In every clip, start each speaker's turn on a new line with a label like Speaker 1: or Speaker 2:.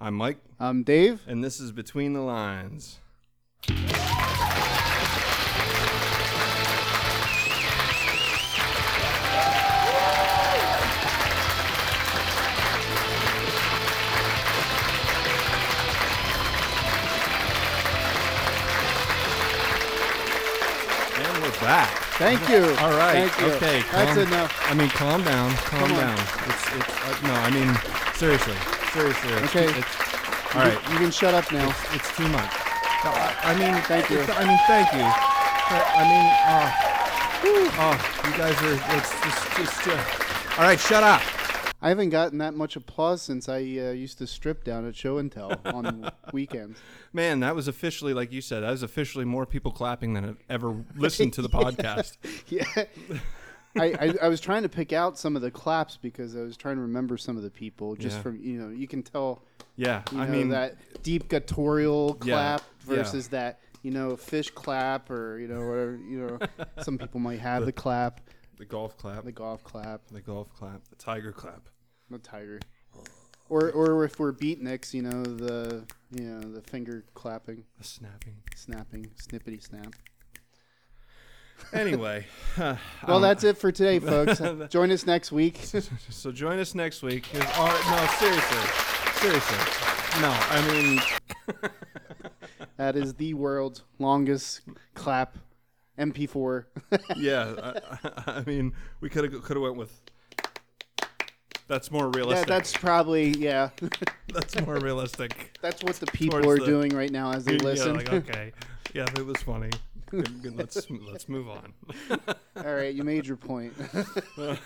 Speaker 1: I'm Mike,
Speaker 2: I'm Dave.
Speaker 1: and this is Between the Lines. And we're back.
Speaker 2: Thank you.
Speaker 1: All right.
Speaker 2: Thank you.
Speaker 1: Okay.
Speaker 2: That's enough.
Speaker 1: I mean, calm down. Calm
Speaker 2: Come on.
Speaker 1: down. It's, it's, uh, no, I mean, seriously. Seriously. It's,
Speaker 2: Okay.
Speaker 1: It's, all right.
Speaker 2: You can shut up now.
Speaker 1: It's too much. No, I, I mean,
Speaker 2: Thank you.
Speaker 1: I mean, thank you. I mean, oh, oh, you guys are. It's just, just. Uh, all right, shut up.
Speaker 2: I haven't gotten that much applause since I uh, used to strip down at Show and Tell on weekends.
Speaker 1: Man, that was officially, like you said, that was officially more people clapping than have ever listened to the podcast.
Speaker 2: Yeah. I, I, I was trying to pick out some of the claps because I was trying to remember some of the people just
Speaker 1: Yeah.
Speaker 2: from you know you can tell
Speaker 1: Yeah,
Speaker 2: you
Speaker 1: I mean,
Speaker 2: that deep guttural clap
Speaker 1: yeah.
Speaker 2: versus that you know fish clap or you know whatever you know some people might have the clap
Speaker 1: the golf clap,
Speaker 2: the golf clap
Speaker 1: the golf clap, the tiger clap.
Speaker 2: the tiger or or if we're beatniks you know the you know the finger clapping
Speaker 1: The snapping.
Speaker 2: snapping snippety snap
Speaker 1: Anyway,
Speaker 2: well
Speaker 1: um,
Speaker 2: that's it for today folks join us next week
Speaker 1: so join us next week. oh, no, seriously, seriously. No, I mean,
Speaker 2: that is the world's longest clap mp4
Speaker 1: yeah. I, I mean, we could have could have went with. That's more realistic.
Speaker 2: that's probably yeah
Speaker 1: That's more realistic.
Speaker 2: that's what the people
Speaker 1: Towards
Speaker 2: are
Speaker 1: the-
Speaker 2: doing right now as they listen.
Speaker 1: Yeah, like, okay. Yeah, it was funny. Good, good, let's let's move on.
Speaker 2: all right you made your point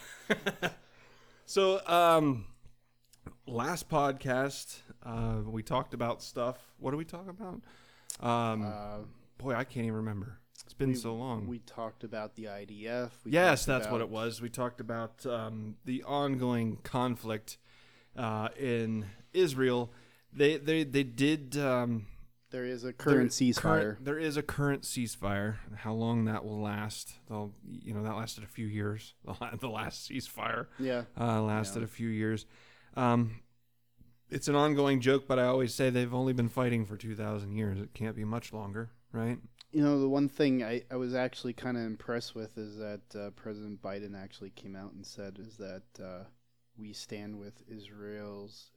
Speaker 1: So, um, last podcast, uh, we talked about stuff. What did we talk about? Um,
Speaker 2: uh,
Speaker 1: boy, I can't even remember. It's been
Speaker 2: we-
Speaker 1: so long.
Speaker 2: We talked about the IDF.
Speaker 1: Yes, that's what it was. We talked about um, the ongoing conflict uh, in Israel. They they they did. Um,
Speaker 2: There is a current
Speaker 1: there-
Speaker 2: ceasefire.
Speaker 1: current- there is a current ceasefire. How long that will last? They'll, you know, that lasted a few years. The last ceasefire
Speaker 2: yeah,
Speaker 1: uh, lasted
Speaker 2: Yeah.
Speaker 1: a few years. Um, it's an ongoing joke, but I always say they've only been fighting for two thousand years. It can't be much longer, right?
Speaker 2: you know the one thing I, I was actually kind of impressed with is that uh, President Biden actually came out and said is that uh, we stand with Israel's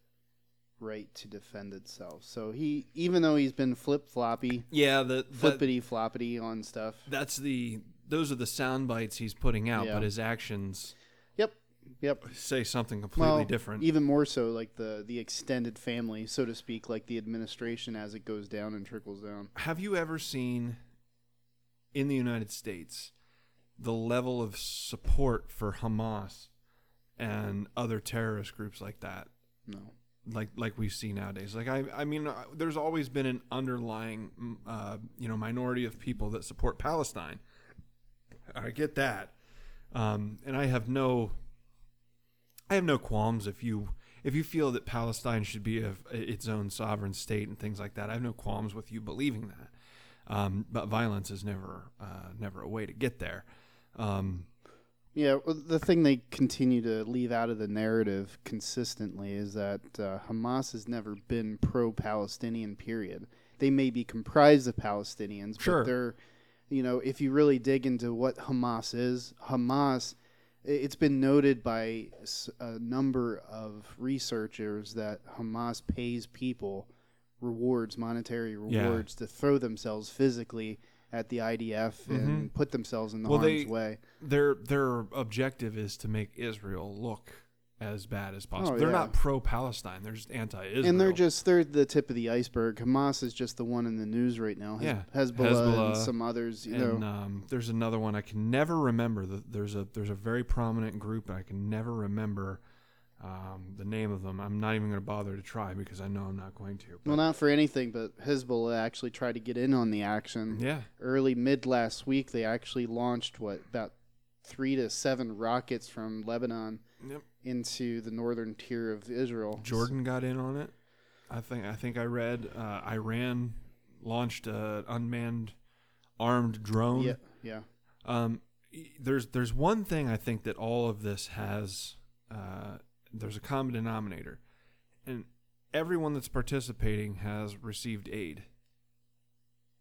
Speaker 2: right to defend itself. So he, even though he's been flip floppy,
Speaker 1: Yeah, the,
Speaker 2: flippity floppity on stuff.
Speaker 1: that's the those are the sound bites he's putting out,
Speaker 2: Yeah.
Speaker 1: but his actions
Speaker 2: Yep, yep.
Speaker 1: say something completely
Speaker 2: Well,
Speaker 1: different.
Speaker 2: Even more so, like the the extended family, so to speak, like the administration as it goes down and trickles down.
Speaker 1: Have you ever seen in the United States the level of support for Hamas and other terrorist groups like that?
Speaker 2: No.
Speaker 1: Like like we see nowadays. Like I I mean, uh, there's always been an underlying mm, uh, you know minority of people that support Palestine. I get that, um, and I have no I have no qualms if you if you feel that Palestine should be a, its own sovereign state and things like that. I have no qualms with you believing that. Um, but violence is never uh, never a way to get there. Um,
Speaker 2: Yeah, well, the thing they continue to leave out of the narrative consistently is that uh, Hamas has never been pro-Palestinian. Period. They may be comprised of Palestinians,
Speaker 1: Sure.
Speaker 2: but they're, you know, if you really dig into what Hamas is, Hamas, it's been noted by a number of researchers that Hamas pays people rewards, monetary
Speaker 1: Yeah.
Speaker 2: rewards, to throw themselves physically at the IDF and put themselves in the
Speaker 1: Mm-hmm. Well,
Speaker 2: harm's
Speaker 1: they-
Speaker 2: way.
Speaker 1: their their objective is to make Israel look as bad as possible.
Speaker 2: Oh,
Speaker 1: they're
Speaker 2: yeah.
Speaker 1: not pro Palestine. They're just anti Israel.
Speaker 2: And they're just they're the tip of the iceberg. Hamas is just the one in the news right now.
Speaker 1: Yeah.
Speaker 2: Hezbollah,
Speaker 1: Hezbollah
Speaker 2: and some others. You
Speaker 1: and
Speaker 2: know,
Speaker 1: um, there's another one I can never remember. There's a there's a very prominent group I can never remember um, the name of them. I'm not even going to bother to try because I know I'm not going to.
Speaker 2: well, not for anything, but Hezbollah actually tried to get in on the action
Speaker 1: yeah,
Speaker 2: early mid last week. They actually launched what about three to seven rockets from Lebanon
Speaker 1: Yep.
Speaker 2: into the northern tier of Israel.
Speaker 1: Jordan got in on it. I think I think I read uh, Iran launched an unmanned armed drone.
Speaker 2: Yeah, yeah.
Speaker 1: Um, there's there's one thing I think that all of this has. Uh, there's a common denominator, and everyone that's participating has received aid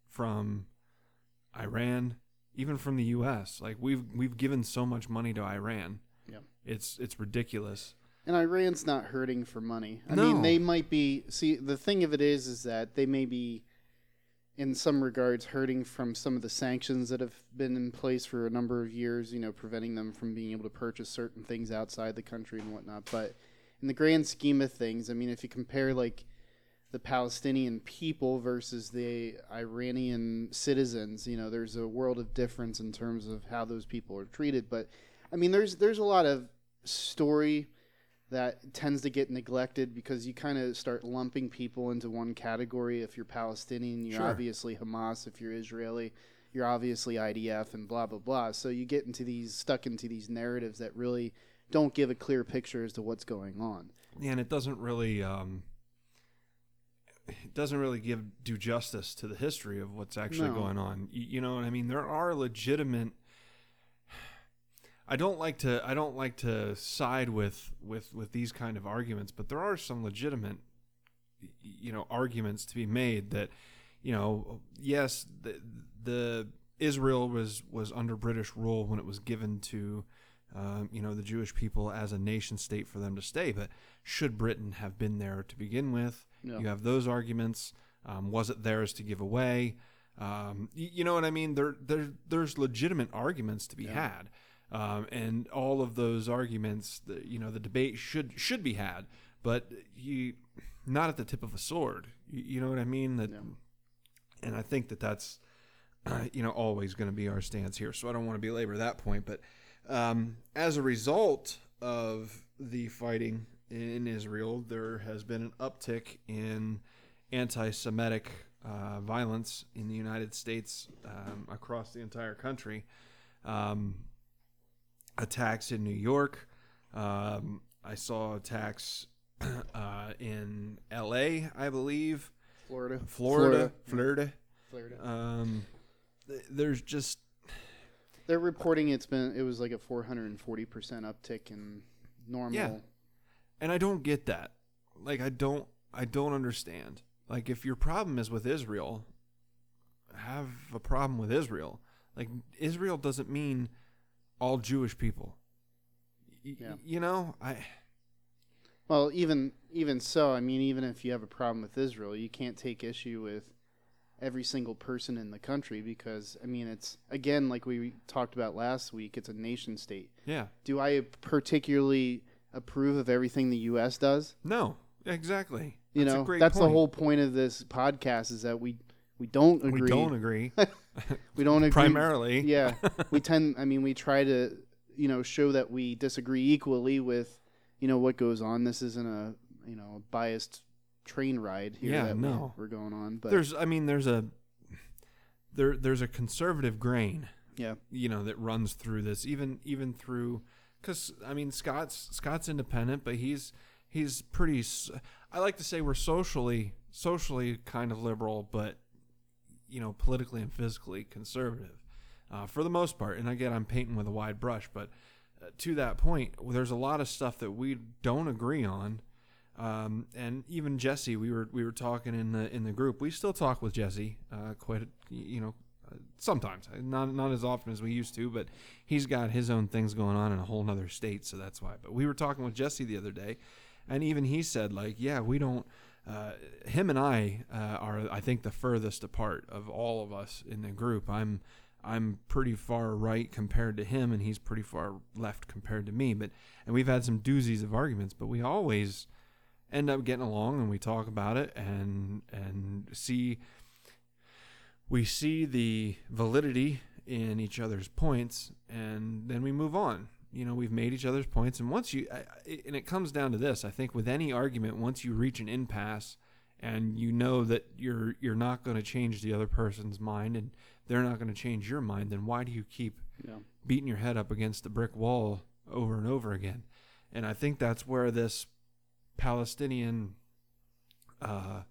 Speaker 1: from Iran, even from the U.S. Like we've we've given so much money to Iran.
Speaker 2: Yeah.
Speaker 1: it's it's ridiculous.
Speaker 2: And Iran's not hurting for money. I
Speaker 1: No.
Speaker 2: mean, they might be. See, the thing of it is, is that they may be, in some regards, hurting from some of the sanctions that have been in place for a number of years. You know, preventing them from being able to purchase certain things outside the country and whatnot. But in the grand scheme of things, I mean, if you compare like the Palestinian people versus the Iranian citizens, you know, there's a world of difference in terms of how those people are treated. But I mean, there's there's a lot of story that tends to get neglected because you kind of start lumping people into one category. If you're Palestinian, you're
Speaker 1: Sure.
Speaker 2: obviously Hamas. If you're Israeli, you're obviously IDF, and blah blah blah. So you get into these stuck into these narratives that really don't give a clear picture as to what's going on.
Speaker 1: and it doesn't really um, it doesn't really give due justice to the history of what's actually
Speaker 2: No.
Speaker 1: going on. You, you know what I mean? There are legitimate. I don't like to I don't like to side with with with these kind of arguments, but there are some legitimate you know arguments to be made that you know yes the the Israel was was under British rule when it was given to um, you know the Jewish people as a nation state for them to stay, but should Britain have been there to begin with?
Speaker 2: Yeah.
Speaker 1: You have those arguments. Um, was it theirs to give away? Um, y- you know what I mean? There, there, there's legitimate arguments to be
Speaker 2: Yeah.
Speaker 1: had, um, and all of those arguments, the, you know, the debate should should be had, but you not at the tip of a sword. You, you know what I mean? That, and I think that that's you know always going to be our stance here. So I don't want to belabor that point, but um, as a result of the fighting in Israel, there has been an uptick in anti-Semitic uh, violence in the United States um, across the entire country. Um, attacks in New York. Um, I saw attacks uh, in L.A. I believe,
Speaker 2: Florida,
Speaker 1: Florida, Florida.
Speaker 2: Florida.
Speaker 1: Um, th- there's just
Speaker 2: They're reporting it's been it was like a 440 percent uptick in normal.
Speaker 1: Yeah. and I don't get that. Like I don't I don't understand. Like if your problem is with Israel, have a problem with Israel. Like Israel doesn't mean all Jewish people. Y-
Speaker 2: Yeah.
Speaker 1: You know, I
Speaker 2: Well, even even so, I mean, even if you have a problem with Israel, you can't take issue with every single person in the country because I mean, it's again like we talked about last week. It's a nation state.
Speaker 1: yeah.
Speaker 2: Do I particularly approve of everything the U.S. does?
Speaker 1: No, exactly.
Speaker 2: You
Speaker 1: That's
Speaker 2: know, that's the whole point of this podcast is that we we don't agree.
Speaker 1: We don't agree
Speaker 2: We don't agree.
Speaker 1: primarily.
Speaker 2: yeah we tend i mean we try to you know show that we disagree equally with you know what goes on this isn't a you know biased train ride here
Speaker 1: Yeah,
Speaker 2: that
Speaker 1: no.
Speaker 2: we're, we're going on but
Speaker 1: There's I mean there's a there there's a conservative grain
Speaker 2: yeah
Speaker 1: you know that runs through this even even through because i mean scott's scott's independent but he's he's pretty I like to say we're socially socially kind of liberal but you know politically and physically conservative uh, for the most part and again i'm painting with a wide brush but uh, to that point there's a lot of stuff that we don't agree on um, and even Jesse, we were we were talking in the in the group. We still talk with Jesse, uh, quite you know, sometimes not not as often as we used to, but he's got his own things going on in a whole nother state, so that's why. But we were talking with Jesse the other day, and even he said like, yeah, we don't. Uh, him and I uh, are, I think, the furthest apart of all of us in the group. I'm I'm pretty far right compared to him, and he's pretty far left compared to me. But and we've had some doozies of arguments, but we always end up getting along and we talk about it and and see we see the validity in each other's points and then we move on you know we've made each other's points and once you I, and it comes down to this i think with any argument once you reach an impasse and you know that you're you're not going to change the other person's mind and they're not going to change your mind then why do you keep
Speaker 2: yeah
Speaker 1: beating your head up against the brick wall over and over again. And I think that's where this Palestinian uh,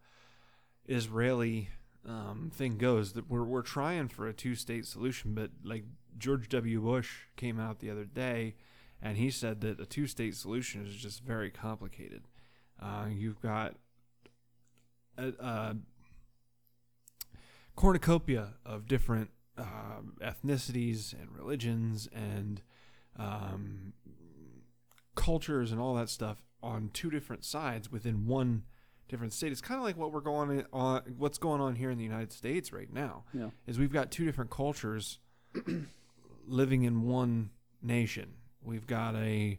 Speaker 1: Israeli um, thing goes. That we're we're trying for a two state solution, but like George W. Bush came out the other day, and he said that a two state solution is just very complicated. Uh, you've got a, a cornucopia of different um ethnicities and religions and um, cultures and all that stuff on two different sides within one different state. It's kind of like what we're going on, what's going on here in the United States right now.
Speaker 2: Yeah.
Speaker 1: Is we've got two different cultures living in one nation. We've got a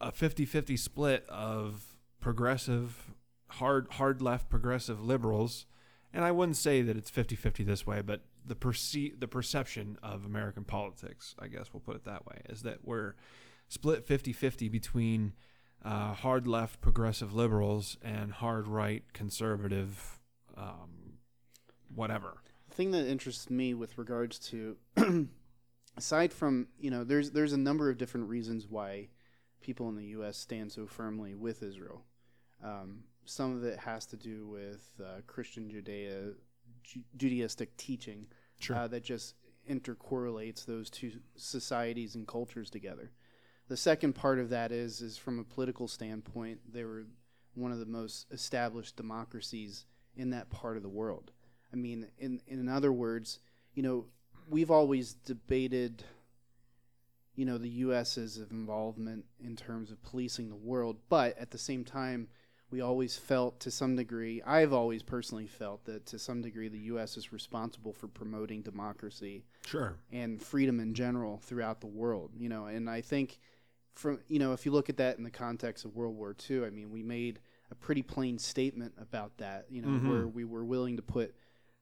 Speaker 1: a 50-50 split of progressive hard hard left progressive liberals and I wouldn't say that it's 50-50 this way but the perce- the perception of American politics I guess we'll put it that way is that we're split 50-50 between uh, hard left progressive liberals and hard right conservative um, whatever
Speaker 2: thing that interests me with regards to aside from you know there's there's a number of different reasons why people in the U.S. stand so firmly with Israel. Um, some of it has to do with uh, Christian Judea Ju- Judaistic teaching uh, that just intercorrelates those two societies and cultures together. The second part of that is is from a political standpoint, they were one of the most established democracies in that part of the world. I mean, in in other words, you know, we've always debated, you know, the U.S.'s involvement in terms of policing the world, but at the same time, we always felt to some degree. I've always personally felt that to some degree the U.S. is responsible for promoting democracy
Speaker 1: sure
Speaker 2: and freedom in general throughout the world. You know, and I think from you know if you look at that in the context of World War II, I mean, we made a pretty plain statement about that. You know,
Speaker 1: Mhm.
Speaker 2: where we were willing to put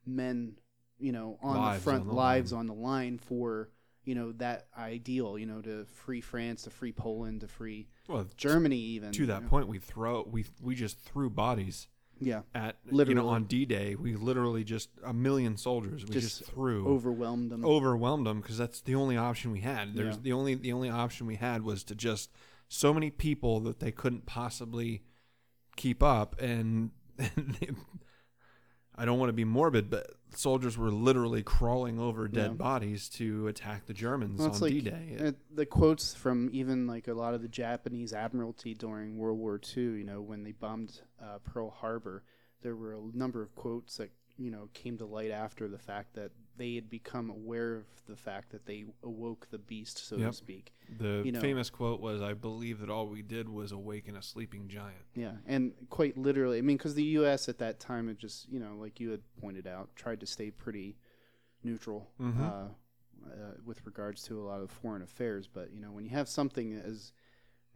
Speaker 2: men, you know, on
Speaker 1: Lives
Speaker 2: the front
Speaker 1: on the
Speaker 2: lives
Speaker 1: line.
Speaker 2: on the line for you know that ideal. You know, to free France, to free Poland, to free
Speaker 1: well
Speaker 2: Germany, even
Speaker 1: to that
Speaker 2: know.
Speaker 1: point we throw we we just threw bodies
Speaker 2: Yeah,
Speaker 1: at you know on D-Day we literally just a million soldiers we just,
Speaker 2: Just
Speaker 1: threw
Speaker 2: overwhelmed them.
Speaker 1: overwhelmed them because that's the only option we had there's
Speaker 2: Yeah.
Speaker 1: the only the only option we had was to just so many people that they couldn't possibly keep up and, I don't want to be morbid but soldiers were literally crawling over dead
Speaker 2: Yeah.
Speaker 1: bodies to attack the Germans
Speaker 2: Well,
Speaker 1: on
Speaker 2: like,
Speaker 1: D-Day
Speaker 2: Uh, the quotes from even like a lot of the Japanese admiralty during World War II, you know, when they bombed uh, Pearl Harbor, there were a number of quotes that you know came to light after the fact that they had become aware of the fact that they awoke the beast, so
Speaker 1: Yep.
Speaker 2: to speak.
Speaker 1: the
Speaker 2: you know-
Speaker 1: famous quote was I believe that all we did was awaken a sleeping giant
Speaker 2: Yeah, and quite literally, I mean, because the U.S. at that time had just, you know, like you had pointed out, tried to stay pretty neutral
Speaker 1: Mhm.
Speaker 2: uh, uh, with regards to a lot of foreign affairs. But you know, when you have something as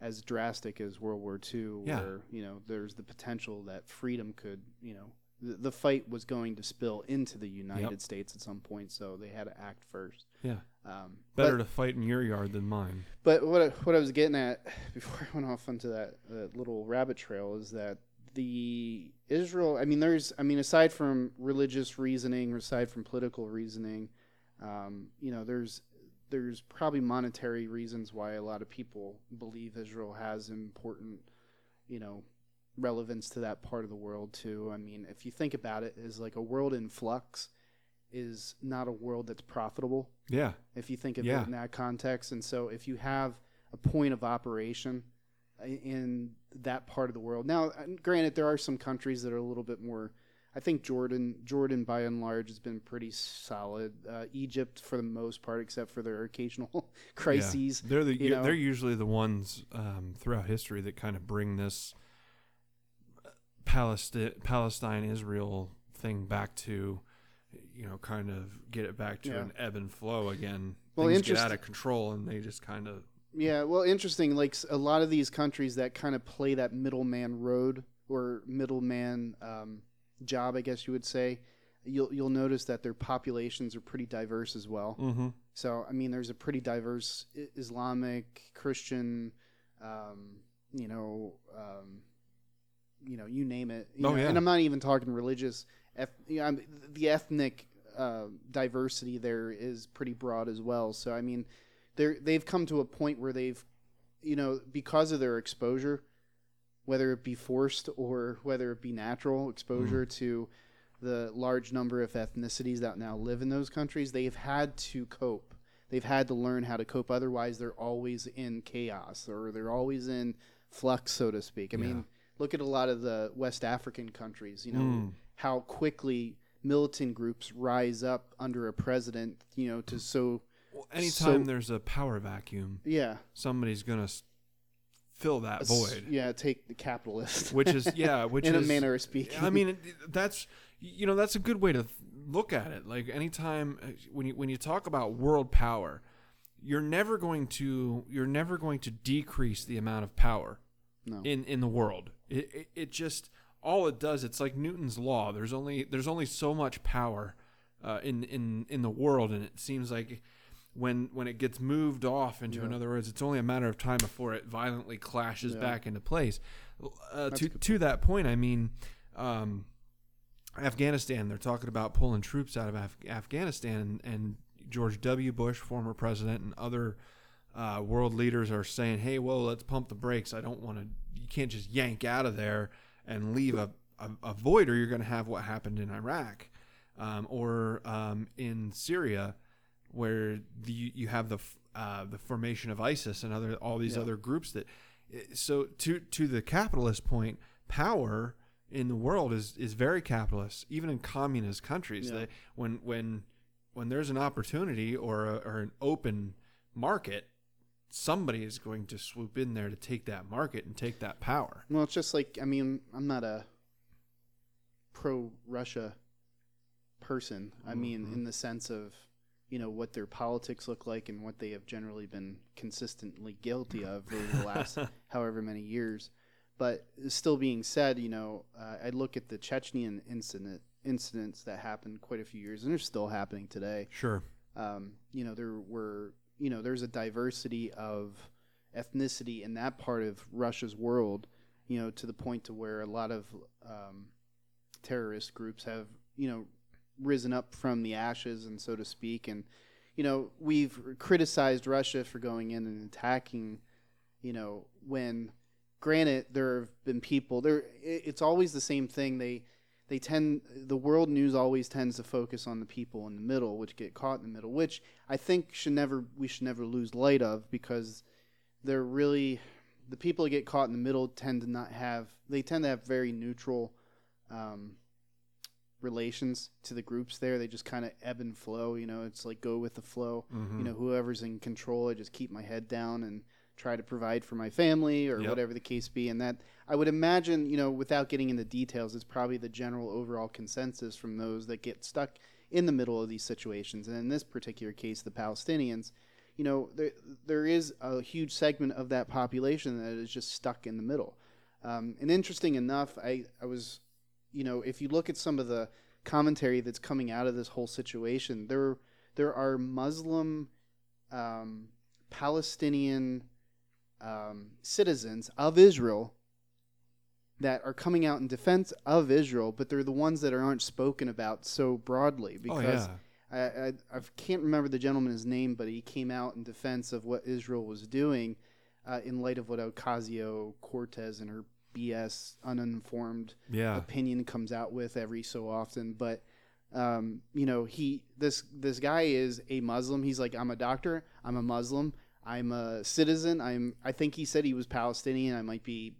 Speaker 2: as drastic as World War II,
Speaker 1: Yeah.
Speaker 2: where you know there's the potential that freedom could, you know, the, the fight was going to spill into the United States at some point, so they had to act first.
Speaker 1: yeah
Speaker 2: Um,
Speaker 1: better
Speaker 2: but-
Speaker 1: to fight in your yard than mine
Speaker 2: but what I, what I was getting at before I went off onto that, that little rabbit trail is that the Israel. I mean, there's. I mean, aside from religious reasoning, aside from political reasoning, um, you know, there's there's probably monetary reasons why a lot of people believe Israel has important, you know, relevance to that part of the world too. I mean, if you think about it, is like a world in flux is not a world that's profitable
Speaker 1: yeah
Speaker 2: if you think of
Speaker 1: Yeah.
Speaker 2: it in that context. And so if you have a point of operation in that part of the world. Now, uh, granted, there are some countries that are a little bit more. I think Jordan, Jordan by and large has been pretty solid. Uh, Egypt, for the most part, except for their occasional crises.
Speaker 1: Yeah. They're the
Speaker 2: you know.
Speaker 1: they're usually the ones um, throughout history that kind of bring this Palestine Palestine Israel thing back to you know kind of get it back to
Speaker 2: Yeah.
Speaker 1: an ebb and flow again.
Speaker 2: Well,
Speaker 1: Things get out of control and they just kind of
Speaker 2: Yeah, well, interesting. Like a lot of these countries that kind of play that middleman road or middleman um, job, I guess you would say. You'll you'll notice that their populations are pretty diverse as well.
Speaker 1: mm-hmm.
Speaker 2: So I mean, there's a pretty diverse Islamic, Christian, um, you know, um, you know, you name it. You
Speaker 1: Oh,
Speaker 2: know,
Speaker 1: yeah.
Speaker 2: And I'm not even talking religious. You know, the ethnic uh, diversity there is pretty broad as well. So I mean, they're they've come to a point where they've, you know, because of their exposure, whether it be forced or whether it be natural exposure to the large number of ethnicities that now live in those countries, they've had to cope. They've had to learn how to cope. Otherwise, they're always in chaos or they're always in flux, so to speak. I
Speaker 1: Yeah.
Speaker 2: mean, look at a lot of the West African countries. You know
Speaker 1: Mm.
Speaker 2: how quickly militant groups rise up under a president. You know to so
Speaker 1: Well, anytime
Speaker 2: So-
Speaker 1: there's a power vacuum,
Speaker 2: yeah
Speaker 1: somebody's gonna fill that void.
Speaker 2: Yeah, take the capitalist.
Speaker 1: Which is yeah, which
Speaker 2: in
Speaker 1: is
Speaker 2: a manner of speaking.
Speaker 1: I mean, that's you know that's a good way to look at it. Like anytime uh, when you when you talk about world power, you're never going to you're never going to decrease the amount of power
Speaker 2: no.
Speaker 1: in in the world. It, it it just all it does. It's like Newton's law. There's only there's only so much power uh, in in in the world, and it seems like when when it gets moved off into
Speaker 2: Yeah.
Speaker 1: in other words, it's only a matter of time before it violently clashes
Speaker 2: Yeah.
Speaker 1: back into place. Uh, to to that point, I mean. Um, Afghanistan, they're talking about pulling troops out of Af- Afghanistan, and, and George W. Bush, former president, and other uh, world leaders are saying, "Hey, whoa, let's pump the brakes. I don't want to. You can't just yank out of there and leave a, a, a void, or you're going to have what happened in Iraq um, or um, in Syria, where the, you have the uh, the formation of ISIS and other all these
Speaker 2: Yeah.
Speaker 1: other groups that. So to to the capitalist point, power in the world is is very capitalist, even in communist countries.
Speaker 2: Yeah.
Speaker 1: They, when when when there's an opportunity or a, or an open market, somebody is going to swoop in there to take that market and take that power.
Speaker 2: Well, it's just like I mean, I'm not a pro Russia person. I mean,
Speaker 1: Mhm.
Speaker 2: in the sense of you know what their politics look like and what they have generally been consistently guilty of over the last however many years. But still being said, you know, uh, I look at the Chechenian incident incidents that happened quite a few years, and they're still happening today.
Speaker 1: Sure.
Speaker 2: um, you know there were you know there's a diversity of ethnicity in that part of Russia's world you know to the point to where a lot of um, terrorist groups have you know risen up from the ashes and so to speak. And you know we've criticized Russia for going in and attacking you know when granted there have been people there it's always the same thing. They they tend the world news always tends to focus on the people in the middle which get caught in the middle which i think should never we should never lose light of because they're really the people that get caught in the middle tend to not have they tend to have very neutral um, relations to the groups there they just kind of ebb and flow you know it's like go with the flow
Speaker 1: Mhm.
Speaker 2: you know whoever's in control i just keep my head down and try to provide for my family or
Speaker 1: Yep.
Speaker 2: whatever the case be and that i would imagine you know without getting into details it's probably the general overall consensus from those that get stuck in the middle of these situations and in this particular case the palestinians you know there, there is a huge segment of that population that is just stuck in the middle um, and interesting enough I, I was you know if you look at some of the commentary that's coming out of this whole situation there there are muslim um, palestinian um, citizens of Israel that are coming out in defense of Israel, but they're the ones that aren't spoken about so broadly
Speaker 1: Oh
Speaker 2: because
Speaker 1: yeah.
Speaker 2: I, I, I can't remember the gentleman's name, but he came out in defense of what Israel was doing uh, in light of what Ocasio Cortez and her BS uninformed
Speaker 1: Yeah.
Speaker 2: opinion comes out with every so often. But um, you know, he this this guy is a Muslim. He's like, I'm a doctor. I'm a Muslim. I'm a citizen. I'm. I think he said he was Palestinian. I might be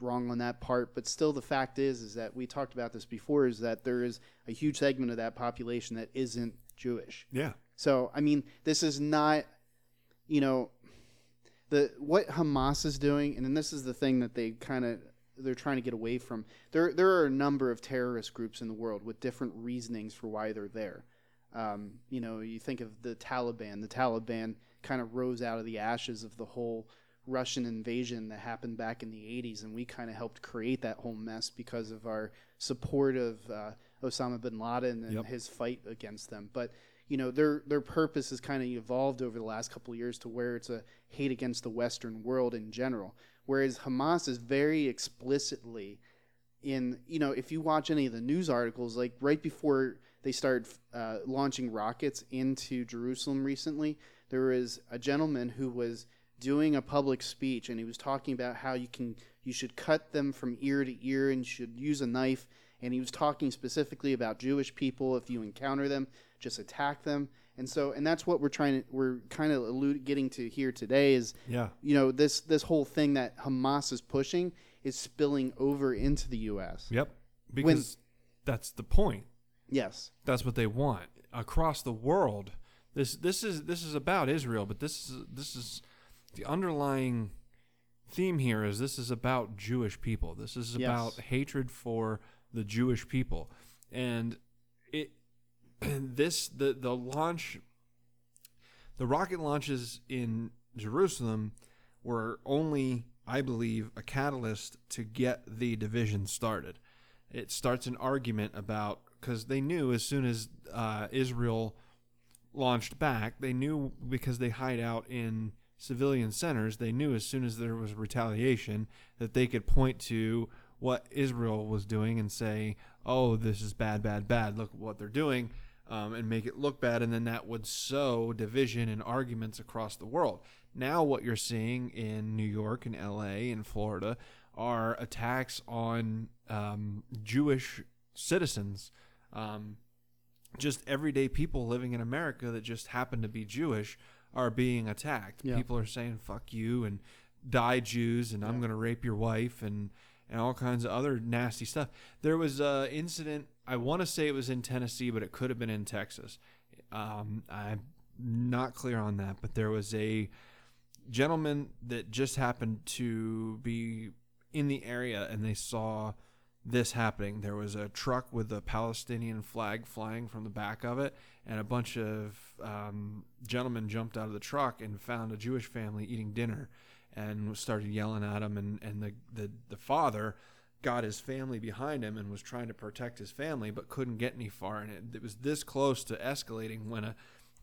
Speaker 2: wrong on that part, but still, the fact is, is that we talked about this before. Is that there is a huge segment of that population that isn't Jewish.
Speaker 1: Yeah.
Speaker 2: So I mean, this is not, you know, the what Hamas is doing, and then this is the thing that they kind of they're trying to get away from. There there are a number of terrorist groups in the world with different reasonings for why they're there. Um, you know, you think of the Taliban. The Taliban kind of rose out of the ashes of the whole Russian invasion that happened back in the 80s, and we kind of helped create that whole mess because of our support of uh, Osama bin Laden and
Speaker 1: Yep.
Speaker 2: his fight against them. But you know, their their purpose has kind of evolved over the last couple of years to where it's a hate against the Western world in general. Whereas Hamas is very explicitly in you know if you watch any of the news articles like right before they started uh, launching rockets into Jerusalem recently there was a gentleman who was doing a public speech and he was talking about how you can you should cut them from ear to ear and you should use a knife and he was talking specifically about Jewish people if you encounter them just attack them and so and that's what we're trying to we're kind of allude, getting to here today is
Speaker 1: Yeah.
Speaker 2: you know this this whole thing that Hamas is pushing is spilling over into the U.S.
Speaker 1: Yep. Because that's the point.
Speaker 2: Yes.
Speaker 1: That's what they want across the world. This this is this is about Israel, but this is this is the underlying theme here is this is about Jewish people. This is
Speaker 2: Yes.
Speaker 1: about hatred for the Jewish people. And it this the the launch the rocket launches in Jerusalem were only I believe a catalyst to get the division started. It starts an argument about because they knew as soon as uh, Israel launched back, they knew because they hide out in civilian centers, they knew as soon as there was retaliation that they could point to what Israel was doing and say, "Oh, this is bad, bad, bad. Look what they're doing," um, and make it look bad, and then that would sow division and arguments across the world. Now, what you're seeing in New York and L.A. and Florida are attacks on um, Jewish citizens. Um, just everyday people living in America that just happen to be Jewish are being attacked.
Speaker 2: Yeah.
Speaker 1: People are saying "fuck you" and "die Jews" and "I'm
Speaker 2: Yeah.
Speaker 1: going to rape your wife" and and all kinds of other nasty stuff. There was a incident. I want to say it was in Tennessee, but it could have been in Texas. Um, I'm not clear on that, but there was a gentleman that just happened to be in the area and they saw this happening. There was a truck with a Palestinian flag flying from the back of it, and a bunch of um, gentlemen jumped out of the truck and found a Jewish family eating dinner and started yelling at them. And, and the, the, the father got his family behind him and was trying to protect his family, but couldn't get any far. And it, it was this close to escalating when a,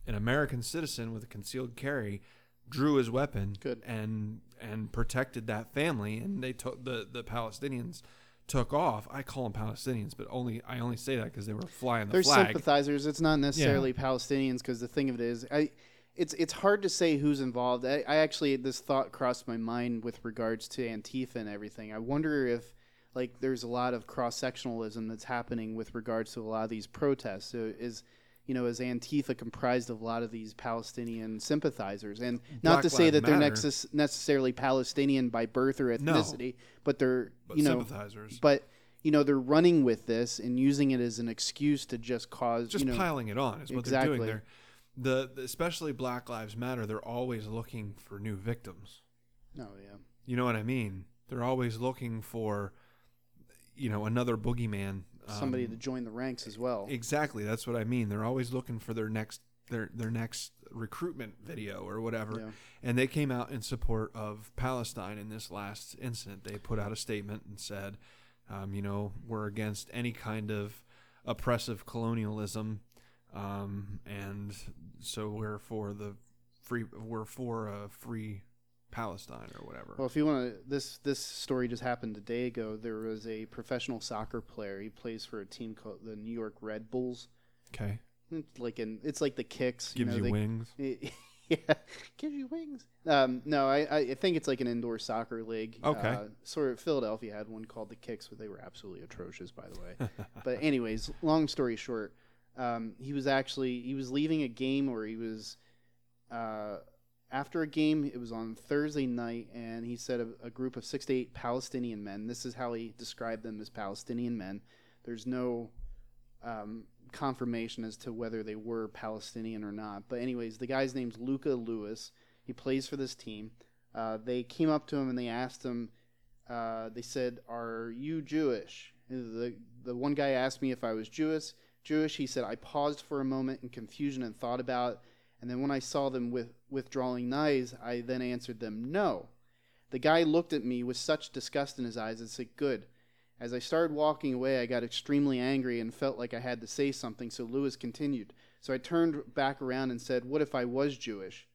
Speaker 1: an American citizen with a concealed carry drew his weapon
Speaker 2: Good.
Speaker 1: and and protected that family and they took the the Palestinians took off I call them Palestinians but only I only say that because they were flying the
Speaker 2: They're
Speaker 1: flag
Speaker 2: sympathizers. It's not necessarily Palestinians because the thing of it is, I, it's it's hard to say who's involved. I, I actually this thought crossed my mind with regards to Antifa and everything. I wonder if like there's a lot of cross sectionalism that's happening with regards to a lot of these protests. So is you know is Antifa comprised of a lot of these Palestinian sympathizers, and not
Speaker 1: Black
Speaker 2: to say that they're nexus, necessarily Palestinian by birth or
Speaker 1: No.
Speaker 2: ethnicity, but they're
Speaker 1: but
Speaker 2: you know
Speaker 1: sympathizers.
Speaker 2: but you know they're running with this and using it as an excuse to just cause
Speaker 1: just
Speaker 2: you know
Speaker 1: piling it on is what
Speaker 2: Exactly.
Speaker 1: they're doing they're the, the especially Black Lives Matter they're always looking for new victims.
Speaker 2: No yeah.
Speaker 1: You know what I mean? They're always looking for you know another boogeyman
Speaker 2: somebody
Speaker 1: um,
Speaker 2: to join the ranks as well
Speaker 1: Exactly, that's what I mean. They're always looking for their next their their next recruitment video or whatever.
Speaker 2: Yeah.
Speaker 1: And they came out in support of Palestine in this last incident. They put out a statement and said, um, you know, we're against any kind of oppressive colonialism, um, and so we're for the free. We're for a free Palestine or whatever.
Speaker 2: well if you want to this this story just happened a day ago there was a professional soccer player he plays for a team called the new york red bulls
Speaker 1: okay,
Speaker 2: it's like in it's like the kicks
Speaker 1: gives
Speaker 2: know,
Speaker 1: you
Speaker 2: they-
Speaker 1: wings.
Speaker 2: yeah, gives you wings. Um, no, I, I think it's like an indoor soccer league.
Speaker 1: Okay.
Speaker 2: Uh, sort of Philadelphia had one called the Kicks, but they were absolutely atrocious, by the way. but anyways, long story short, um, he was actually he was leaving a game where he was uh, after a game. It was on Thursday night, and he said a, a group of six to eight Palestinian men. This is how he described them as Palestinian men. There's no um, confirmation as to whether they were Palestinian or not. But anyways, the guy's name's Luca Lewis. He plays for this team. Uh, they came up to him and they asked him. Uh, they said, "Are you Jewish?" The the one guy asked me if I was Jewish. Jewish. He said I paused for a moment in confusion and thought about. And then when I saw them with withdrawing knives, I then answered them no. The guy looked at me with such disgust in his eyes and said, "Good." As I started walking away, I got extremely angry and felt like I had to say something, so Lewis continued. So I turned back around and said, What if I was Jewish?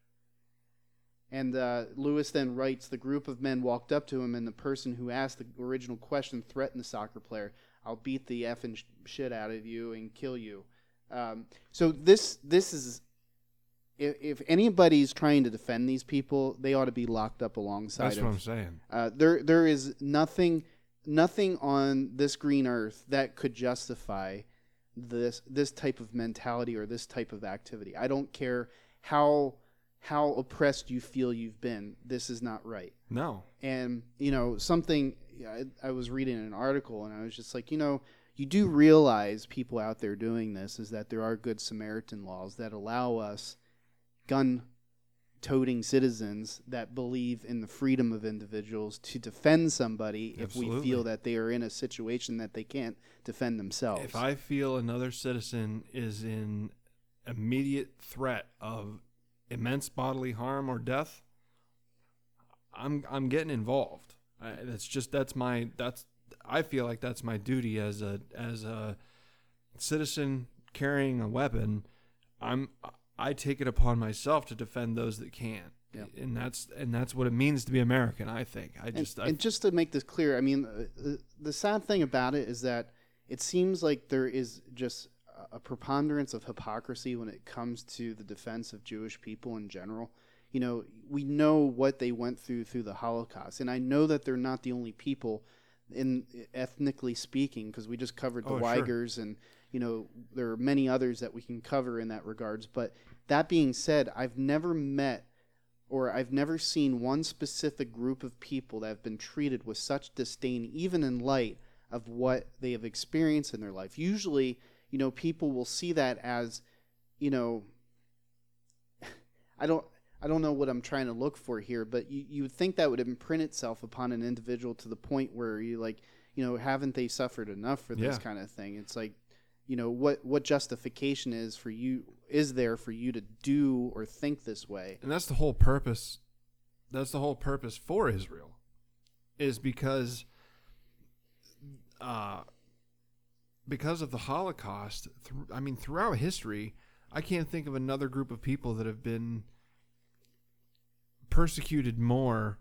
Speaker 2: And uh, Lewis then writes The group of men walked up to him, and the person who asked the original question threatened the soccer player, I'll beat the effing sh- shit out of you and kill you. Um, so this this is. If, if anybody's trying to defend these people, they ought to be locked up alongside
Speaker 1: That's
Speaker 2: of
Speaker 1: what I'm saying.
Speaker 2: uh, there, there is nothing, nothing on this green earth that could justify this this type of mentality or this type of activity. I don't care how how oppressed you feel you've been. This is not right.
Speaker 1: No,
Speaker 2: And you know something. I, I was reading an article and I was just like, you know, you do realize people out there doing this is that there are good Samaritan laws that allow us gun toting citizens that believe in the freedom of individuals to defend somebody if we feel that they are in a situation that they can't defend themselves.
Speaker 1: If I feel another citizen is in immediate threat of immense bodily harm or death, I'm I'm getting involved. I, that's just that's my that's I feel like that's my duty as a as a citizen carrying a weapon. I'm I take it upon myself to defend those that can't.
Speaker 2: Yep.
Speaker 1: And that's and that's what it means to be American. I think. I
Speaker 2: and,
Speaker 1: just I,
Speaker 2: and just to make this clear, I mean, uh, the, the sad thing about it is that it seems like there is just a preponderance of hypocrisy when it comes to the defense of Jewish people in general. You know, we know what they went through through the Holocaust, and I know that they're not the only people, in ethnically speaking, because we just covered the
Speaker 1: Oh, sure.
Speaker 2: Uyghurs, and you know there are many others that we can cover in that regards. But that being said, I've never met or I've never seen one specific group of people that have been treated with such disdain, even in light of what they have experienced in their life. Usually, you know, people will see that as, you know, I don't. I don't know what I'm trying to look for here, but you, you would think that would imprint itself upon an individual to the point where you like, you know, haven't they suffered enough for this
Speaker 1: Yeah.
Speaker 2: kind of thing? It's like, you know, what what justification is for you is there for you to do or think this way?
Speaker 1: And that's the whole purpose. That's the whole purpose for Israel, is because, uh, because of the Holocaust. Th- I mean, throughout history, I can't think of another group of people that have been persecuted more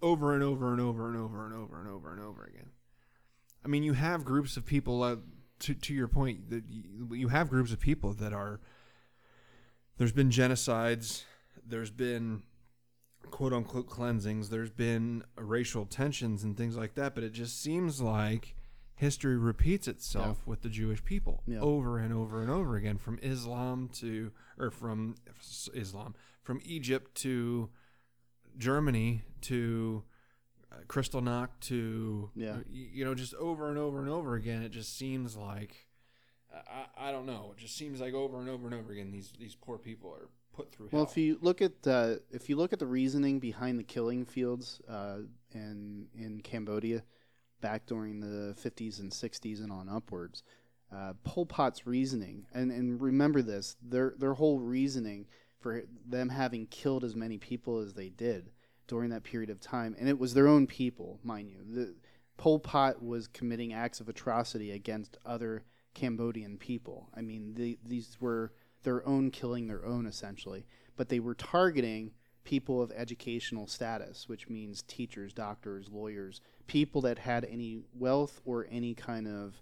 Speaker 1: over and over and over and over and over and over and over again. I mean, you have groups of people. Uh, to to your point, that you, you have groups of people that are. There's been genocides. There's been quote unquote cleansings. There's been racial tensions and things like that. But it just seems like history repeats itself with the Jewish people
Speaker 2: Yeah.
Speaker 1: over and over and over again, from Islam to or from Islam, from Egypt to Germany to uh, Kristallnacht to
Speaker 2: Yeah.
Speaker 1: you know just over and over and over again. It just seems like I, I don't know. It just seems like over and over and over again these these poor people are put through
Speaker 2: Well,
Speaker 1: hell.
Speaker 2: if you look at uh, if you look at the reasoning behind the killing fields uh, in in Cambodia back during the 50s and 60s and on upwards, uh, Pol Pot's reasoning and and remember this their their whole reasoning for them having killed as many people as they did during that period of time, and it was their own people, mind you. The, Pol Pot was committing acts of atrocity against other Cambodian people. I mean, the, these were their own killing their own essentially, but they were targeting people of educational status, which means teachers, doctors, lawyers, people that had any wealth or any kind of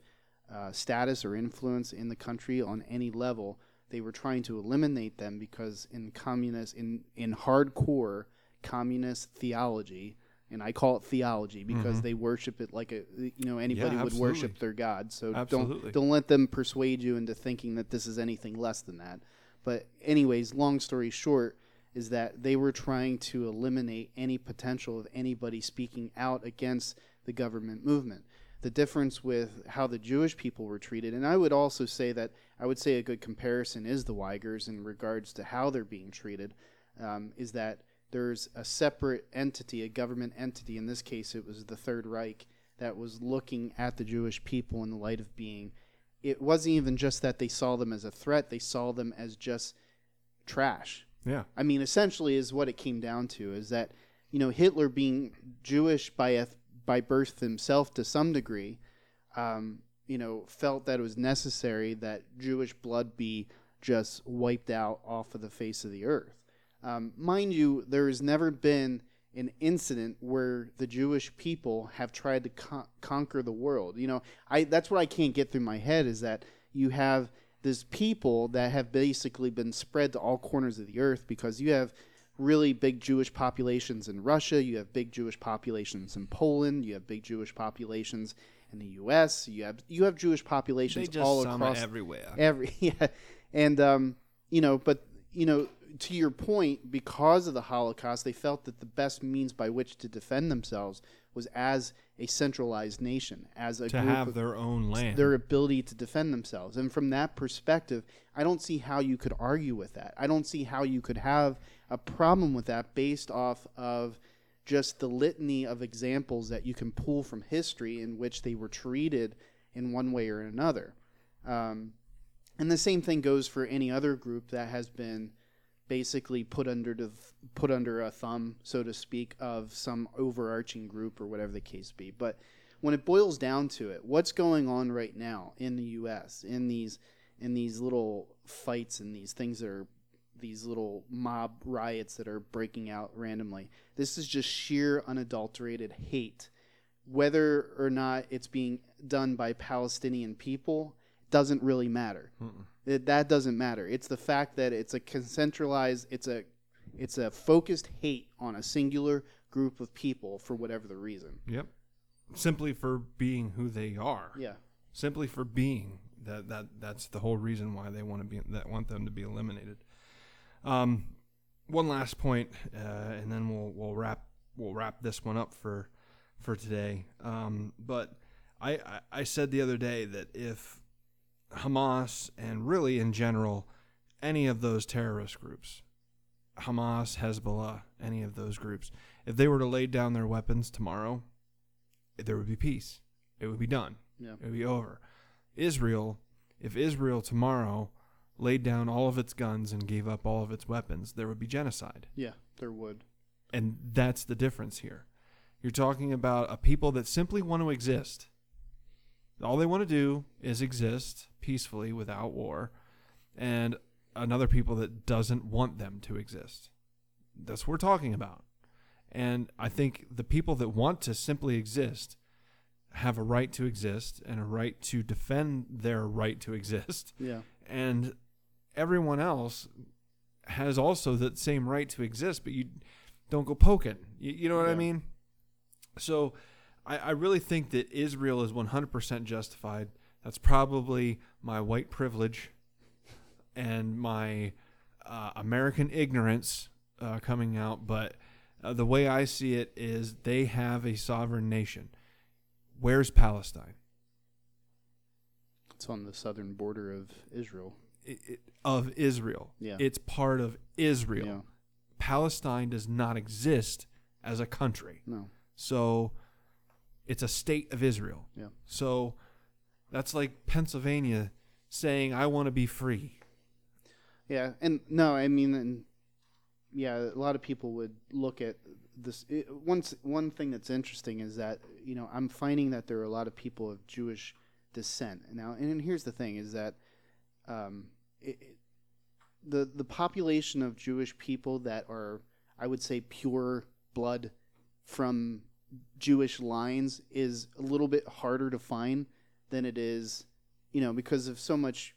Speaker 2: uh, status or influence in the country on any level. They were trying to eliminate them because in communist, in in hardcore communist theology, and I call it theology because
Speaker 1: Mhm.
Speaker 2: they worship it like a you know anybody
Speaker 1: Yeah,
Speaker 2: would worship their god. So
Speaker 1: Absolutely.
Speaker 2: don't don't let them persuade you into thinking that this is anything less than that. But anyways, long story short is that they were trying to eliminate any potential of anybody speaking out against the government movement. The difference with how the Jewish people were treated, and I would also say that I would say a good comparison is the Uyghurs in regards to how they're being treated, um, is that there's a separate entity, a government entity. In this case, it was the Third Reich that was looking at the Jewish people in the light of being. It wasn't even just that they saw them as a threat; they saw them as just trash.
Speaker 1: yeah.
Speaker 2: I mean, essentially, is what it came down to. Is that you know Hitler being Jewish by eth- by birth himself to some degree, um, you know, felt that it was necessary that Jewish blood be just wiped out off of the face of the earth. Um, mind you, there has never been an incident where the Jewish people have tried to con- conquer the world. You know, I that's what I can't get through my head is that you have this people that have basically been spread to all corners of the earth because you have really big Jewish populations in Russia, you have big Jewish populations in Poland, you have big Jewish populations in the U.S. You have you have Jewish populations all across
Speaker 1: everywhere.
Speaker 2: every yeah, and um, you know, but you know, to your point, because of the Holocaust, they felt that the best means by which to defend themselves was as a centralized nation, as a
Speaker 1: to
Speaker 2: group
Speaker 1: have
Speaker 2: of-
Speaker 1: their own land.
Speaker 2: their ability to defend themselves. And from that perspective, I don't see how you could argue with that. I don't see how you could have a problem with that based off of just the litany of examples that you can pull from history in which they were treated in one way or another. Um, and the same thing goes for any other group that has been basically put under the put under a thumb, so to speak, of some overarching group or whatever the case be. But when it boils down to it, what's going on right now in the U.S. in these in these little fights and these things that are these little mob riots that are breaking out randomly. This is just sheer unadulterated hate. Whether or not it's being done by Palestinian people doesn't really matter. It, that doesn't matter. It's the fact that it's a centralized, it's a, it's a focused hate on a singular group of people for whatever the reason.
Speaker 1: Yep. Simply for being who they are.
Speaker 2: Yeah.
Speaker 1: Simply for being that that that's the whole reason why they want to be that want them to be eliminated. Um, one last point, uh, and then we'll we'll wrap we'll wrap this one up for for today. Um, but I, I I said the other day that if Hamas and really in general any of those terrorist groups, Hamas, Hezbollah, any of those groups, if they were to lay down their weapons tomorrow, there would be peace. It would be done.
Speaker 2: Yeah.
Speaker 1: It would be over. Israel, if Israel tomorrow laid down all of its guns and gave up all of its weapons, there would be genocide.
Speaker 2: Yeah, there would.
Speaker 1: And that's the difference here. You're talking about a people that simply want to exist. All they want to do is exist peacefully without war, and another people that doesn't want them to exist. That's what we're talking about. And I think the people that want to simply exist have a right to exist and a right to defend their right to exist
Speaker 2: Yeah.
Speaker 1: and everyone else has also that same right to exist, but you don't go poking. You, you know what I
Speaker 2: Yeah.
Speaker 1: mean? So I, I really think that Israel is 100% justified. That's probably my white privilege and my uh, American ignorance uh, coming out, but uh, the way I see it is they have a sovereign nation. Where's Palestine?
Speaker 2: It's on the southern border of Israel.
Speaker 1: It, it, of Israel.
Speaker 2: Yeah.
Speaker 1: It's part of Israel.
Speaker 2: Yeah.
Speaker 1: Palestine does not exist as a country.
Speaker 2: No.
Speaker 1: So it's a state of Israel.
Speaker 2: Yeah.
Speaker 1: So that's like Pennsylvania saying, I want to be free.
Speaker 2: Yeah, and no, I mean, and yeah, a lot of people would look at this. It, one one thing that's interesting is that you know I'm finding that there are a lot of people of Jewish descent now, and here's the thing: is that um, it, it- the the population of Jewish people that are, I would say, pure blood from Jewish lines is a little bit harder to find than it is, you know, because of so much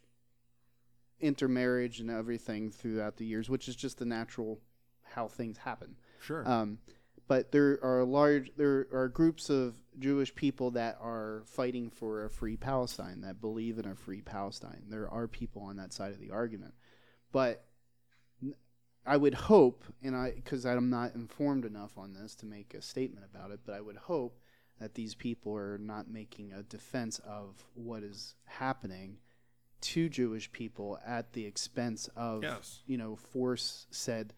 Speaker 2: intermarriage and everything throughout the years, which is just the natural how things happen.
Speaker 1: Sure.
Speaker 2: Um, but there are large there are groups of Jewish people that are fighting for a free Palestine that believe in a free Palestine. There are people on that side of the argument, but I would hope, and I because I'm not informed enough on this to make a statement about it, but I would hope that these people are not making a defense of what is happening to Jewish people at the expense of
Speaker 1: Yes.
Speaker 2: you know force said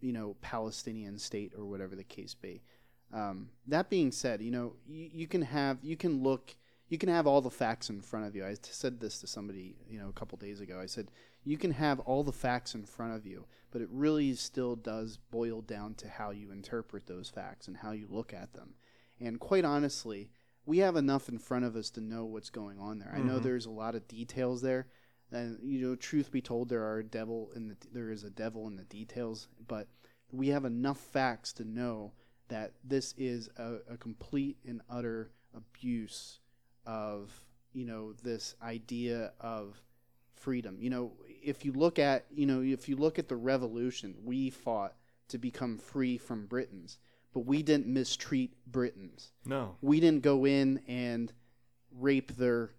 Speaker 2: you know Palestinian state or whatever the case be. Um, that being said, you know you, you can have you can look you can have all the facts in front of you. I said this to somebody you know a couple days ago. I said you can have all the facts in front of you, but it really still does boil down to how you interpret those facts and how you look at them. And quite honestly, we have enough in front of us to know what's going on there. I know
Speaker 1: Mhm.
Speaker 2: there's a lot of details there, and you know, truth be told, there are a devil in the there is a devil in the details. But we have enough facts to know that this is a, a complete and utter abuse of you know this idea of freedom. You know, if you look at you know if you look at the revolution, we fought to become free from Britons, but we didn't mistreat Britons
Speaker 1: no.
Speaker 2: we didn't go in and rape their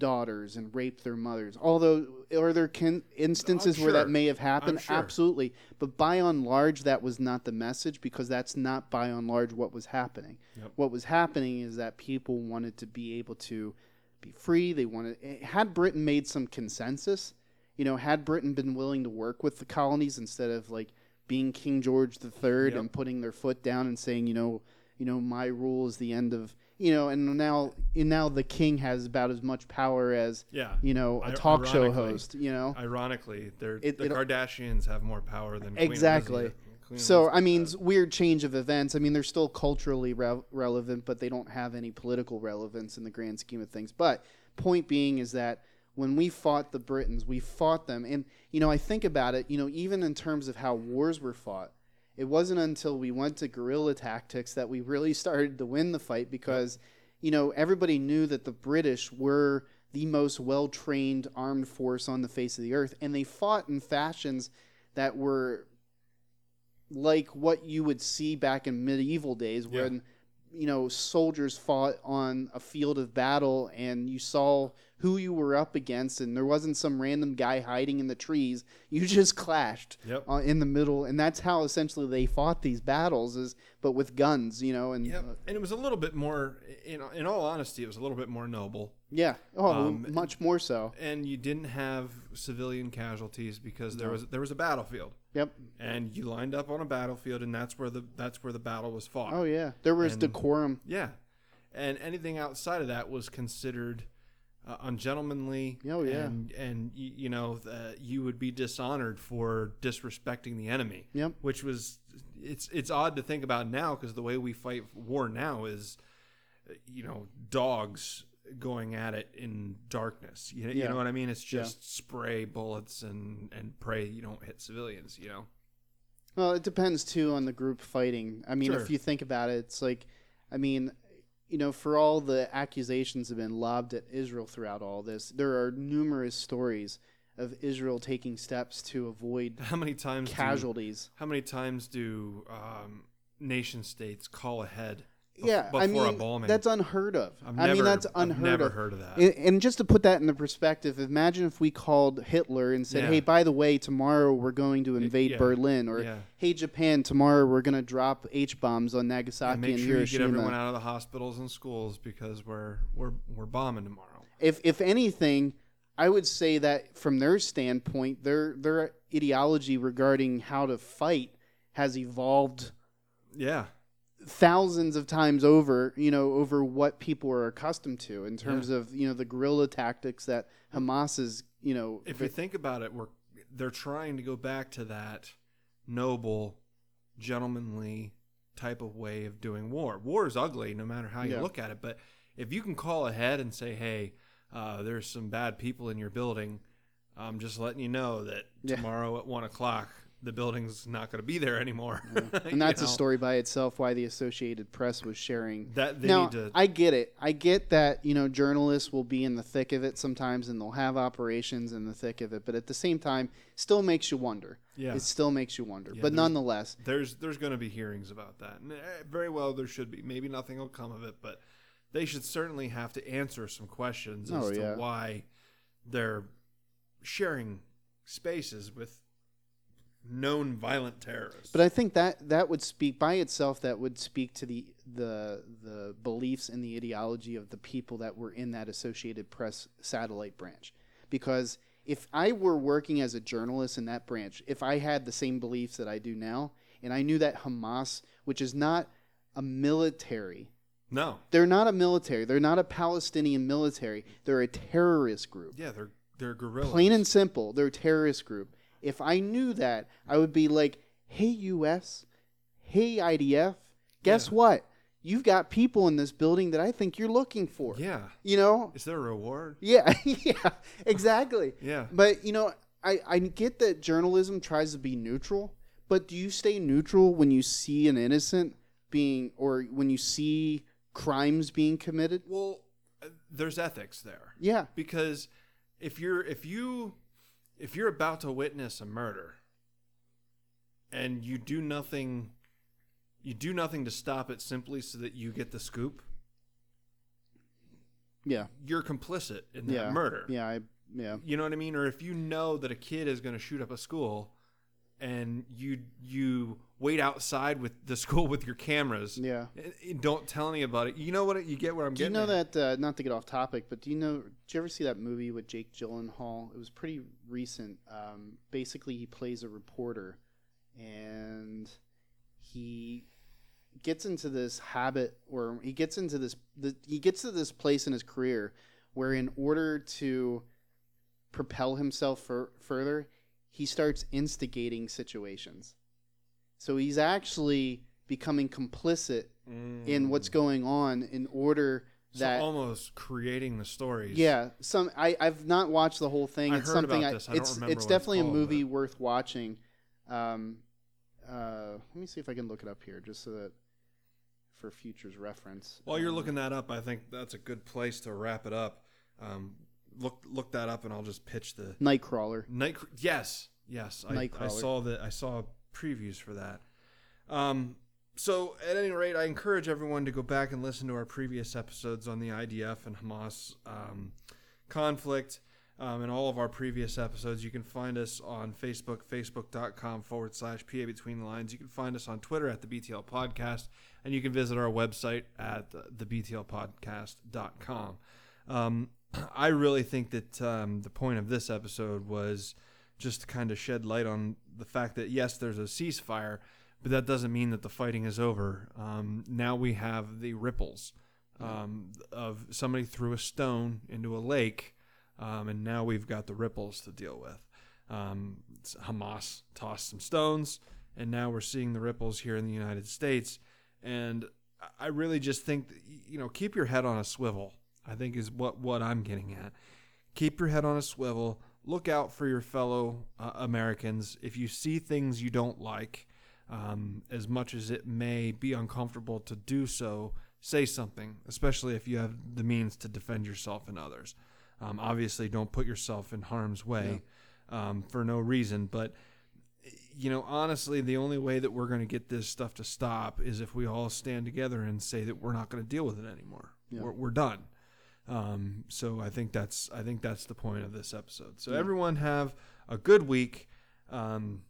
Speaker 2: daughters and rape their mothers. Although, are there can, instances where that may have happened?
Speaker 1: Sure.
Speaker 2: Absolutely. But by and large, that was not the message because that's not by and large what was happening.
Speaker 1: Yep.
Speaker 2: What was happening is that people wanted to be able to be free. They wanted, eh, had Britain made some consensus, you know, had Britain been willing to work with the colonies instead of like being King George III
Speaker 1: Yep.
Speaker 2: and putting their foot down and saying, you know, you know, my rule is the end of, you know, and now, and now the king has about as much power as,
Speaker 1: Yeah.
Speaker 2: you know, a talk show host, you know.
Speaker 1: Ironically, they're,
Speaker 2: It-
Speaker 1: the Kardashians have more power than
Speaker 2: Exactly. So I mean, weird change of events. I mean, they're still culturally re- relevant, but they don't have any political relevance in the grand scheme of things. But point being is that when we fought the Britons, we fought them, and you know, I think about it. You know, even in terms of how wars were fought, it wasn't until we went to guerrilla tactics that we really started to win the fight because, you know, everybody knew that the British were the most well trained armed force on the face of the earth, and they fought in fashions that were like what you would see back in medieval days
Speaker 1: Yeah.
Speaker 2: You know soldiers fought on a field of battle and you saw who you were up against and there wasn't some random guy hiding in the trees you just clashed
Speaker 1: Yep.
Speaker 2: uh, in the middle and that's how essentially they fought these battles is but with guns you know and
Speaker 1: Yep.
Speaker 2: uh,
Speaker 1: and it was a little bit more, in, in all honesty, it was a little bit more noble.
Speaker 2: yeah oh
Speaker 1: Um,
Speaker 2: much more so
Speaker 1: And you didn't have civilian casualties because there
Speaker 2: No.
Speaker 1: was there was a battlefield,
Speaker 2: yep
Speaker 1: and you lined up on a battlefield, and that's where the that's where the battle was fought.
Speaker 2: oh yeah there was
Speaker 1: And-
Speaker 2: decorum
Speaker 1: Yeah, and anything outside of that was considered uh, ungentlemanly.
Speaker 2: Oh, yeah.
Speaker 1: and and y- you know uh, you would be dishonored for disrespecting the enemy.
Speaker 2: Yep.
Speaker 1: which was it's it's odd to think about now because the way we fight war now is, uh, you know, dogs going at it in darkness. You, you
Speaker 2: Yeah.
Speaker 1: know what I mean? It's
Speaker 2: Yeah.
Speaker 1: just spray bullets and and pray you don't hit civilians. You know.
Speaker 2: Well, it depends too on the group fighting. I mean,
Speaker 1: Sure.
Speaker 2: if you think about it, it's like, I mean, you know, for all the accusations have been lobbed at Israel throughout all this, there are numerous stories of Israel taking steps to avoid
Speaker 1: How many times do-
Speaker 2: casualties.
Speaker 1: How many times do um, nation states call ahead?
Speaker 2: Yeah, I mean, that's unheard of.
Speaker 1: I've
Speaker 2: I mean,
Speaker 1: never-
Speaker 2: that's
Speaker 1: I've
Speaker 2: unheard
Speaker 1: never
Speaker 2: of.
Speaker 1: heard of that.
Speaker 2: And, and just to put that in the perspective, imagine if we called Hitler and said,
Speaker 1: Yeah.
Speaker 2: "Hey, by the way, tomorrow we're going to invade
Speaker 1: yeah.
Speaker 2: Berlin," or
Speaker 1: Yeah.
Speaker 2: "Hey, Japan, tomorrow we're going to drop H bombs on Nagasaki
Speaker 1: and make
Speaker 2: and
Speaker 1: sure you
Speaker 2: Hiroshima."
Speaker 1: get everyone out of the hospitals and schools because we're we're we're bombing tomorrow.
Speaker 2: if if anything, I would say that from their standpoint, their their ideology regarding how to fight has evolved
Speaker 1: Yeah,
Speaker 2: thousands of times over, you know, over what people are accustomed to in terms of, you know, the guerrilla tactics that Hamas is, you know,
Speaker 1: if you think about it, we're they're trying to go back to that noble, gentlemanly type of way of doing war. War is ugly, no matter how you
Speaker 2: Yeah.
Speaker 1: look at it. But if you can call ahead and say, "Hey, uh, there's some bad people in your building," I'm just letting you know that
Speaker 2: Yeah.
Speaker 1: tomorrow at one o'clock the building's not going to be there anymore.
Speaker 2: and that's
Speaker 1: You
Speaker 2: a story by itself why the Associated Press was sharing
Speaker 1: that they
Speaker 2: now,
Speaker 1: need to.
Speaker 2: I get it. I get that, you know, journalists will be in the thick of it sometimes and they'll have operations in the thick of it, but at the same time, still makes you wonder.
Speaker 1: yeah,
Speaker 2: It still makes you wonder.
Speaker 1: Yeah,
Speaker 2: but
Speaker 1: there's-
Speaker 2: nonetheless,
Speaker 1: there's there's going to be hearings about that. And eh, very well, there should be. Maybe nothing will come of it, but they should certainly have to answer some questions as
Speaker 2: Oh,
Speaker 1: to
Speaker 2: yeah.
Speaker 1: why they're sharing spaces with known violent terrorists.
Speaker 2: but I think that that would speak by itself that would speak to the the the beliefs and the ideology of the people that were in that Associated Press satellite branch. Because if I were working as a journalist in that branch, if I had the same beliefs that I do now, and I knew that Hamas, which is not a military
Speaker 1: no,
Speaker 2: They're not a military. They're not a Palestinian military. They're a terrorist group.
Speaker 1: yeah, they're they're guerrillas.
Speaker 2: Plain and simple, they're a terrorist group. If I knew that, I would be like, "Hey US, hey IDF, guess
Speaker 1: Yeah.
Speaker 2: what? You've got people in this building that I think you're looking for."
Speaker 1: yeah,
Speaker 2: You know?
Speaker 1: is there a reward?
Speaker 2: Yeah, yeah, exactly.
Speaker 1: Yeah,
Speaker 2: But you know, I, I get that journalism tries to be neutral, but do you stay neutral when you see an innocent being or when you see crimes being committed?
Speaker 1: well, uh, there's ethics there.
Speaker 2: Yeah.
Speaker 1: because if you're if you if you're about to witness a murder and you do nothing you do nothing to stop it simply so that you get the scoop
Speaker 2: Yeah.
Speaker 1: you're complicit in that
Speaker 2: Yeah.
Speaker 1: murder.
Speaker 2: Yeah. I. Yeah.
Speaker 1: You know what I mean? Or if you know that a kid is going to shoot up a school, and you you wait outside with the school with your cameras,
Speaker 2: Yeah.
Speaker 1: and- and don't tell any about it. You know what? You get where I'm getting?
Speaker 2: Do you know
Speaker 1: at.
Speaker 2: that? Uh, not to get off topic, but do you know? Did you ever see that movie with Jake Gyllenhaal? It was pretty recent. Um, basically, he plays a reporter, and he gets into this habit, or he gets into this. The, he gets to this place in his career where, in order to propel himself fur further, he starts instigating situations. So he's actually becoming complicit in what's
Speaker 1: Mm.
Speaker 2: going on in order
Speaker 1: So almost creating the stories.
Speaker 2: yeah some I, i've not watched the whole thing
Speaker 1: I
Speaker 2: it's
Speaker 1: heard
Speaker 2: something
Speaker 1: about
Speaker 2: I,
Speaker 1: this. I don't
Speaker 2: it's
Speaker 1: remember
Speaker 2: it's
Speaker 1: it's
Speaker 2: definitely
Speaker 1: called,
Speaker 2: a movie worth watching um uh let me see if i can look it up here just so that for future's reference
Speaker 1: While you're
Speaker 2: Um,
Speaker 1: looking that up, I think that's a good place to wrap it up. Um, look look that up, and I'll just pitch the
Speaker 2: nightcrawler
Speaker 1: night. Yes, yes, I, I saw that. I saw previews for that. Um, so at any rate, I encourage everyone to go back and listen to our previous episodes on the IDF and Hamas um, conflict. Um, and all of our previous episodes, you can find us on Facebook, facebook.com forward slash PA Between the Lines. You can find us on Twitter at the BTL Podcast, and you can visit our website at the BTLpodcast.com. Um, I really think that um, the point of this episode was just to kind of shed light on the fact that, yes, there's a ceasefire, but that doesn't mean that the fighting is over. Um, now we have the ripples um, of somebody threw a stone into a lake, um, and now we've got the ripples to deal with. Um, Hamas tossed some stones, and now we're seeing the ripples here in the United States. And I really just think, that, you know, keep your head on a swivel. I think is what what I'm getting at. Keep your head on a swivel. Look out for your fellow uh, Americans. If you see things you don't like, um, as much as it may be uncomfortable to do so, say something, especially if you have the means to defend yourself and others. Um, obviously, don't put yourself in harm's way um, for no reason. But, you know, honestly, the only way that we're going to get this stuff to stop is if we all stand together and say that we're not going to deal with it anymore.
Speaker 2: Yeah.
Speaker 1: We're, we're done. Um, so I think that's I think that's the point of this episode. So
Speaker 2: Yeah.
Speaker 1: everyone have a good week. Um,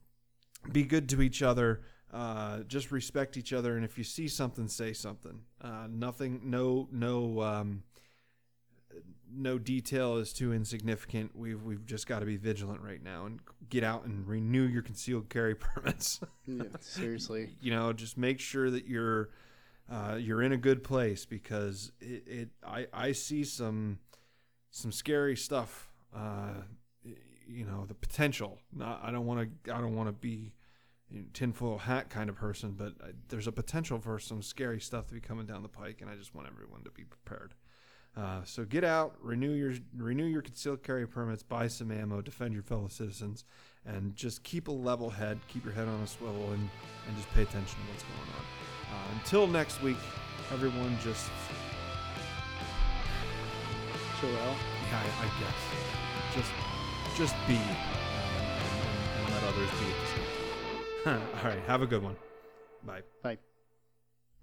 Speaker 1: be good to each other. Uh, just respect each other, and if you see something, say something. Uh, nothing, no, no, um, no detail is too insignificant. We've we've just got to be vigilant right now and get out and renew your concealed carry permits.
Speaker 2: yeah seriously
Speaker 1: you know, just make sure that you're uh, you're in a good place because it, it I I see some some scary stuff. Uh, you know, the potential. Not I don't want to I don't want to be you know, tinfoil hat kind of person, but I, there's a potential for some scary stuff to be coming down the pike, and I just want everyone to be prepared. Uh, so get out, renew your renew your concealed carry permits, buy some ammo, defend your fellow citizens, and just keep a level head, keep your head on a swivel, and, and just pay attention to what's going on. Uh, until next week, everyone just
Speaker 2: chill out
Speaker 1: yeah, I, I guess just just be and, and, and let others be. All right, have a good one. Bye.
Speaker 2: bye